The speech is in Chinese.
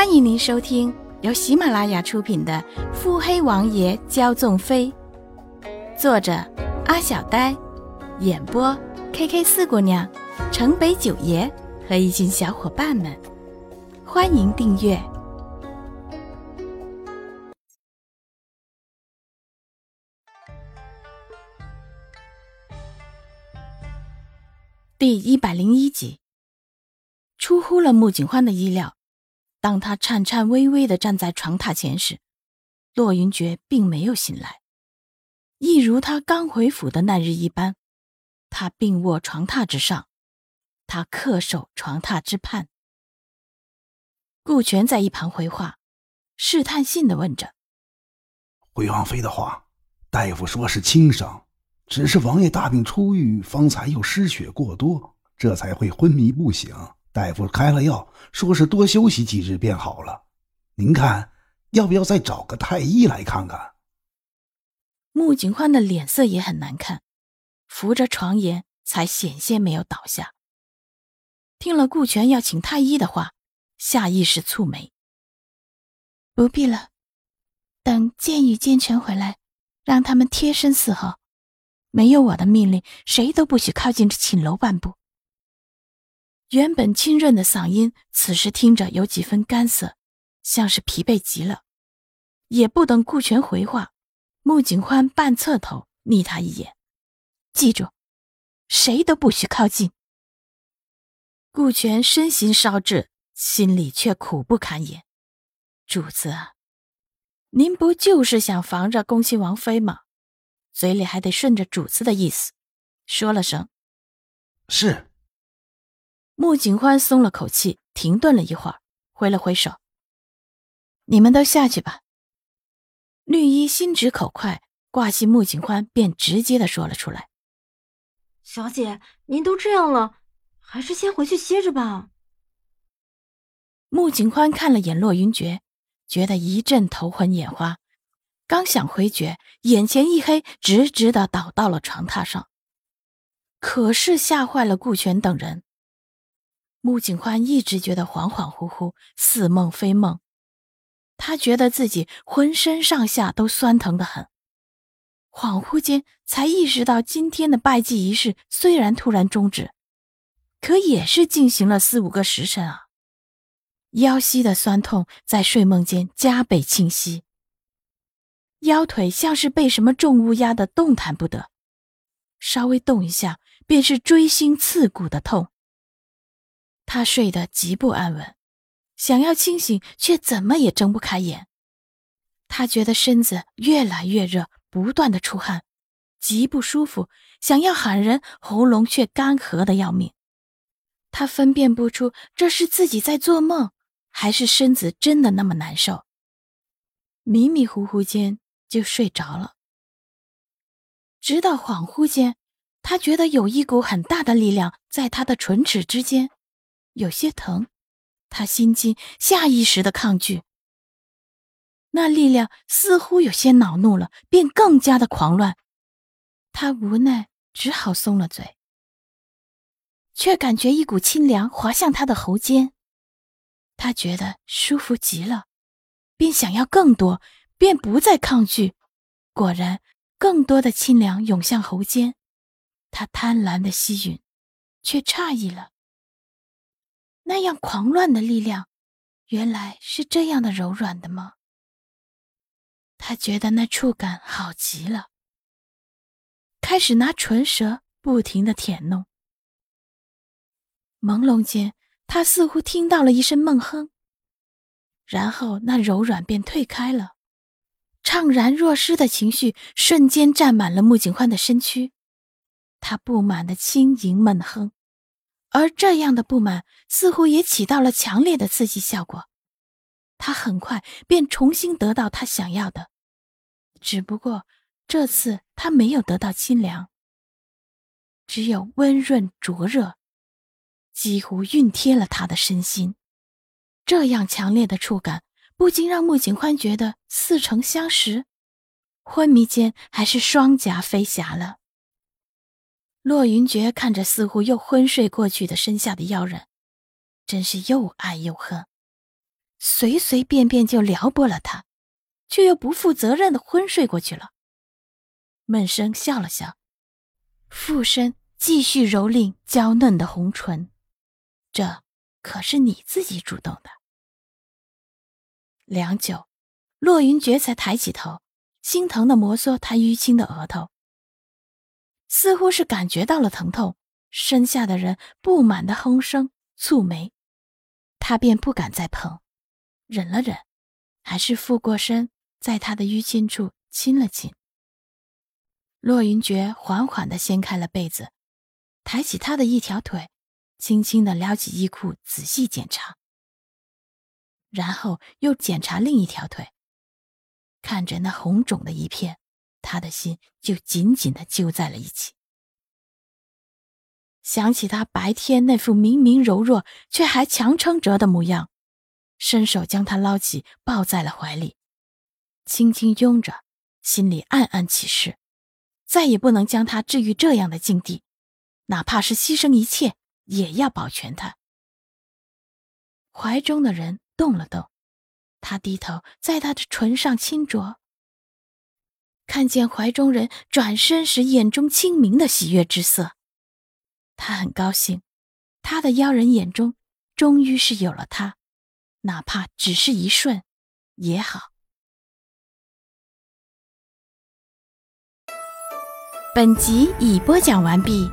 欢迎您收听由喜马拉雅出品的《腹黑王爷骄纵妃》，作者阿小呆，演播 K K 四姑娘、城北九爷和一群小伙伴们。欢迎订阅第一百零一集。出乎了穆景欢的意料，当他颤颤巍巍的站在床榻前时，骆云珏并没有醒来，一如他刚回府的那日一般，他并卧床榻之上，他恪守床榻之畔。顾全在一旁回话，试探性的问着：“回王妃的话，大夫说是轻伤，只是王爷大病初愈，方才又失血过多，这才会昏迷不醒。”大夫开了药，说是多休息几日便好了。您看，要不要再找个太医来看看？穆景欢的脸色也很难看，扶着床沿才险些没有倒下。听了顾全要请太医的话，下意识蹙眉：“不必了，等建与建成回来，让他们贴身伺候。没有我的命令，谁都不许靠近这寝楼半步。”原本清润的嗓音，此时听着有几分干涩，像是疲惫极了。也不等顾全回话，穆景欢半侧头睨他一眼：“记住，谁都不许靠近。”顾全身形稍滞，心里却苦不堪言：“主子，您不就是想防着恭亲王妃吗？嘴里还得顺着主子的意思，说了声‘是’。”穆景欢松了口气，停顿了一会儿，挥了挥手：“你们都下去吧。”绿衣心直口快，挂心穆景欢便直接的说了出来：“小姐，您都这样了，还是先回去歇着吧。”穆景欢看了眼洛云珏，觉得一阵头昏眼花，刚想回绝，眼前一黑，直直的倒到了床榻上，可是吓坏了顾全等人。穆景欢一直觉得恍恍惚惚，似梦非梦。他觉得自己浑身上下都酸疼的很，恍惚间才意识到，今天的拜祭仪式虽然突然终止，可也是进行了四五个时辰啊。腰膝的酸痛在睡梦间加倍清晰，腰腿像是被什么重物压得动弹不得，稍微动一下便是锥心刺骨的痛。他睡得极不安稳，想要清醒却怎么也睁不开眼。他觉得身子越来越热，不断的出汗，极不舒服，想要喊人，喉咙却干涸的要命。他分辨不出这是自己在做梦，还是身子真的那么难受。迷迷糊糊间就睡着了，直到恍惚间，他觉得有一股很大的力量在他的唇齿之间。有些疼，他心惊，下意识的抗拒。那力量似乎有些恼怒了，便更加的狂乱。他无奈，只好松了嘴，却感觉一股清凉滑向他的喉间。他觉得舒服极了，便想要更多，便不再抗拒。果然，更多的清凉涌向喉间。他贪婪的吸吮，却诧异了。那样狂乱的力量，原来是这样的柔软的吗？他觉得那触感好极了，开始拿唇舌不停的舔弄。朦胧间，他似乎听到了一声闷哼，然后那柔软便退开了，怅然若失的情绪瞬间占满了穆景欢的身躯，他不满的轻吟闷哼。而这样的不满似乎也起到了强烈的刺激效果，他很快便重新得到他想要的，只不过这次他没有得到清凉，只有温润灼热，几乎熨贴了他的身心。这样强烈的触感不禁让穆景欢觉得似曾相识，昏迷间还是双颊飞霞了。洛云珏看着似乎又昏睡过去的身下的妖人，真是又爱又恨。随随便便就撩拨了他，却又不负责任的昏睡过去了。闷声笑了笑，附身继续蹂躏娇嫩的红唇。这可是你自己主动的。良久，洛云珏才抬起头，心疼的摩挲他淤青的额头，似乎是感觉到了疼痛。身下的人不满的哼声蹙眉，他便不敢再碰，忍了忍，还是俯过身，在他的淤青处亲了亲。洛云珏缓缓地掀开了被子，抬起他的一条腿，轻轻地撩起衣裤，仔细检查，然后又检查另一条腿。看着那红肿的一片，他的心就紧紧的揪在了一起。想起他白天那副明明柔弱却还强撑着的模样，伸手将他捞起，抱在了怀里，轻轻拥着，心里暗暗起誓，再也不能将他置于这样的境地，哪怕是牺牲一切，也要保全他。怀中的人动了动，他低头在他的唇上轻啄，看见怀中人转身时眼中清明的喜悦之色。他很高兴，他的妖人眼中终于是有了他，哪怕只是一瞬，也好。本集已播讲完毕。